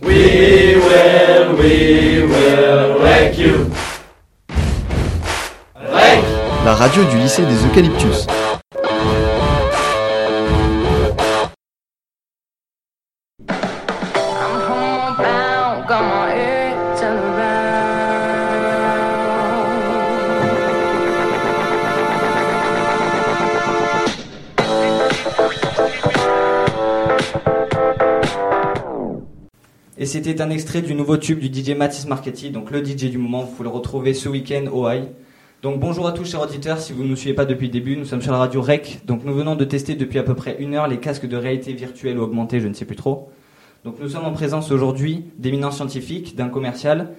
We will, we will wreck you. Wreck. La radio du lycée des Eucalyptus. C'était un extrait du nouveau tube du DJ Mathis Marchetti, donc le DJ du moment. Vous pouvez le retrouver ce week-end au High. Donc bonjour à tous chers auditeurs, si vous ne nous suivez pas depuis le début, nous sommes sur la radio REC. Donc nous venons de tester depuis à peu près une heure les casques de réalité virtuelle ou augmentée, je ne sais plus trop. Donc nous sommes en présence aujourd'hui d'éminents scientifiques, d'un commercial.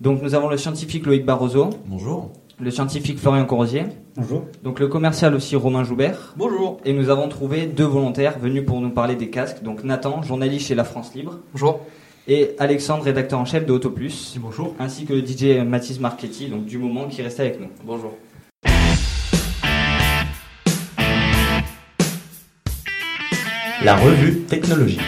Donc nous avons le scientifique Loïc Barroso, Bonjour. le scientifique Florian Corrosier, Bonjour. donc le commercial aussi Romain Joubert. Bonjour. Et nous avons trouvé deux volontaires venus pour nous parler des casques. Donc Nathan, journaliste chez La France Libre, Bonjour. Et Alexandre, rédacteur en chef de Autoplus, Bonjour. ainsi que le DJ Mathis Marchetti, donc du moment qui restait avec nous. Bonjour. La revue technologique.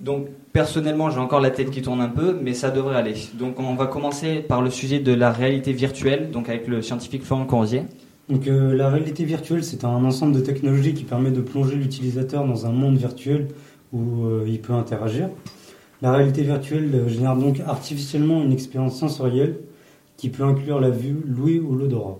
Donc personnellement, j'ai encore la tête qui tourne un peu, mais ça devrait aller. Donc on va commencer par le sujet de la réalité virtuelle, donc avec le scientifique Florent Corosier. Donc euh, la réalité virtuelle, c'est un ensemble de technologies qui permet de plonger l'utilisateur dans un monde virtuel où euh, il peut interagir. La réalité virtuelle euh, génère donc artificiellement une expérience sensorielle qui peut inclure la vue, l'ouïe ou l'odorat.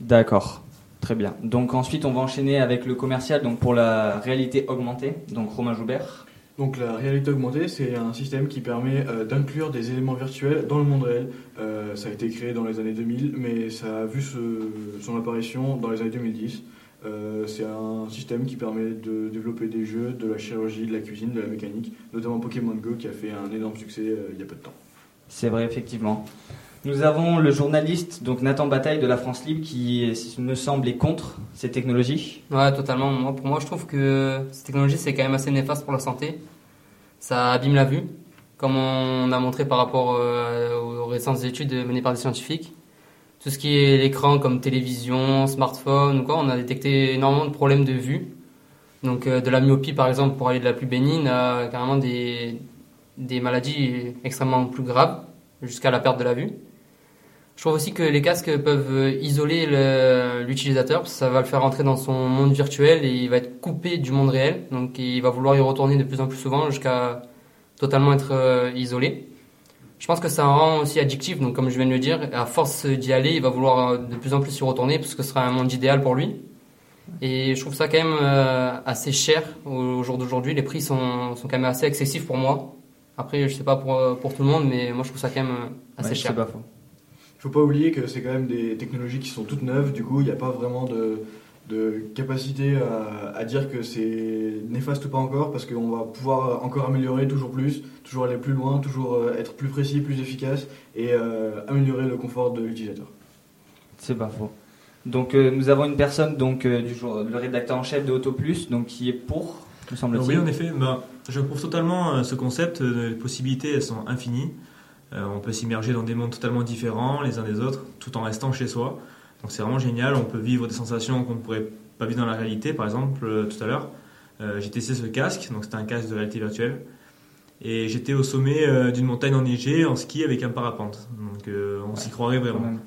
D'accord, très bien. Donc ensuite, on va enchaîner avec le commercial, donc pour la réalité augmentée, donc Romain Joubert. Donc la réalité augmentée, c'est un système qui permet euh, d'inclure des éléments virtuels dans le monde réel. Euh, ça a été créé dans les années 2000, mais ça a vu son apparition dans les années 2010. Euh, c'est un système qui permet de développer des jeux, de la chirurgie, de la cuisine, de la mécanique, notamment Pokémon Go qui a fait un énorme succès il y a peu de temps. C'est vrai, effectivement. Nous avons le journaliste, donc Nathan Bataille de la France Libre, qui me semble est contre ces technologies. Ouais, totalement. Moi, pour moi, je trouve que cette technologie, c'est quand même assez néfaste pour la santé. Ça abîme la vue, comme on a montré par rapport euh, aux récentes études menées par des scientifiques. Tout ce qui est l'écran, comme télévision, smartphone ou quoi, on a détecté énormément de problèmes de vue. Donc, euh, de la myopie, par exemple, pour aller de la plus bénigne à carrément des, des maladies extrêmement plus graves, jusqu'à la perte de la vue. Je trouve aussi que les casques peuvent isoler le- l'utilisateur, parce que ça va le faire entrer dans son monde virtuel et il va être coupé du monde réel. Donc il va vouloir y retourner de plus en plus souvent jusqu'à totalement être euh, isolé. Je pense que ça rend aussi addictif, donc comme je viens de le dire, à force d'y aller, il va vouloir euh, de plus en plus y retourner parce que ce sera un monde idéal pour lui. Et je trouve ça quand même euh, assez cher au, jour d'aujourd'hui. Les prix sont, sont quand même assez excessifs pour moi. Après, je sais pas pour, pour tout le monde, mais moi je trouve ça quand même assez Ouais, cher. c'est pas faux. Il faut pas oublier que c'est quand même des technologies qui sont toutes neuves, du coup il n'y a pas vraiment de, de capacité à, à dire que c'est néfaste ou pas encore, parce qu'on va pouvoir encore améliorer toujours plus, toujours aller plus loin, toujours euh, être plus précis, plus efficace, et euh, améliorer le confort de l'utilisateur. C'est pas faux. Donc euh, nous avons une personne, donc euh, du jour, le rédacteur en chef de Autoplus, donc qui est pour, me semble-t-il. Oui, en effet, ben, je prouve totalement euh, ce concept. euh, Les possibilités, elles sont infinies. Euh, on peut s'immerger dans des mondes totalement différents les uns des autres, tout en restant chez soi. Donc c'est vraiment génial. On peut vivre des sensations qu'on ne pourrait pas vivre dans la réalité. Par exemple, euh, tout à l'heure, euh, j'ai testé ce casque. Donc c'était un casque de réalité virtuelle. Et j'étais au sommet euh, d'une montagne enneigée en ski avec un parapente. Donc euh, on s'y croirait vraiment.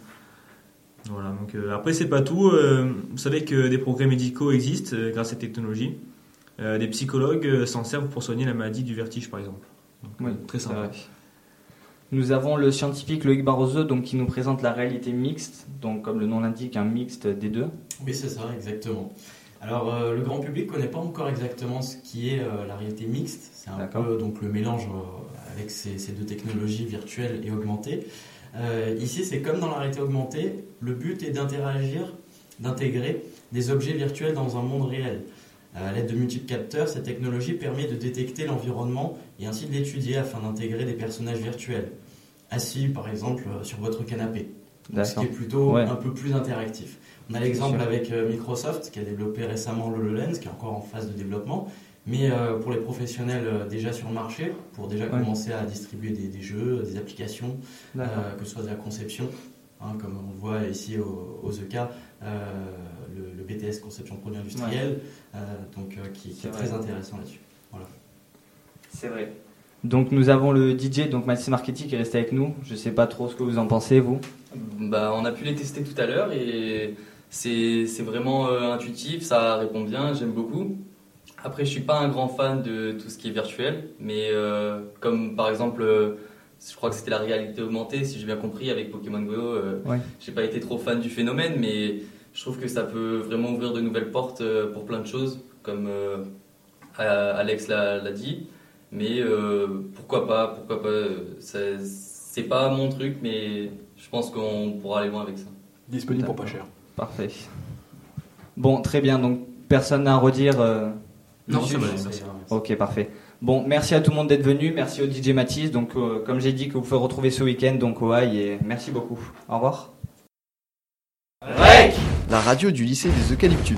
Voilà, donc euh, après c'est pas tout. Vous savez que des progrès médicaux existent grâce à cette technologie. Des psychologues s'en servent pour soigner la maladie du vertige par exemple. Donc, Oui, très sympa. Nous avons le scientifique Loïc Barroso, donc qui nous présente la réalité mixte, donc comme le nom l'indique, un mixte des deux. Oui, c'est ça, exactement. Alors, euh, le grand public ne connaît pas encore exactement ce qui est euh, la réalité mixte. C'est un peu donc, le mélange euh, avec ces, ces deux technologies virtuelles et augmentées. Ici, c'est comme dans la réalité augmentée, le but est d'interagir, d'intégrer des objets virtuels dans un monde réel. À l'aide de multiples capteurs, cette technologie permet de détecter l'environnement et ainsi de l'étudier afin d'intégrer des personnages virtuels, assis par exemple euh, sur votre canapé. Donc, ce qui est plutôt Ouais. un peu plus interactif. On a l'exemple avec euh, Microsoft qui a développé récemment l'HoloLens, qui est encore en phase de développement. Mais euh, pour les professionnels euh, déjà sur le marché, pour déjà Ouais. commencer à distribuer des, des jeux, des applications, euh, que ce soit de la conception, hein, comme on le voit ici au- euh, le, le BTS conception produit industriel, donc qui, est vrai. très intéressant là-dessus. C'est vrai. Donc nous avons le DJ, donc Mathis Marketing, qui est resté avec nous. Je sais pas trop ce que vous en pensez, vous. Bah, on a pu les tester tout à l'heure et c'est c'est vraiment euh, intuitif, ça répond bien, j'aime beaucoup. Après, je suis pas un grand fan de tout ce qui est virtuel, mais euh, comme par exemple, euh, je crois que c'était la réalité augmentée, si j'ai bien compris, avec Pokémon Go. Ouais. J'ai pas été trop fan du phénomène, mais je trouve que ça peut vraiment ouvrir de nouvelles portes pour plein de choses, comme Alex l'a l'a dit. Mais euh, pourquoi pas, pourquoi pas. euh, c'est- pas mon truc, mais je pense qu'on pourra aller loin avec ça. Disponible pour pas cher. Parfait. Bon, très bien. Donc personne n'a à redire. euh, Non, c'est bon. Ok, parfait. Bon, merci à tout le monde d'être venu. Merci au DJ Mathis. Donc, euh, comme j'ai dit, que vous pouvez retrouver ce week-end, donc au High. Et merci beaucoup. Au revoir. La radio du lycée des Eucalyptus.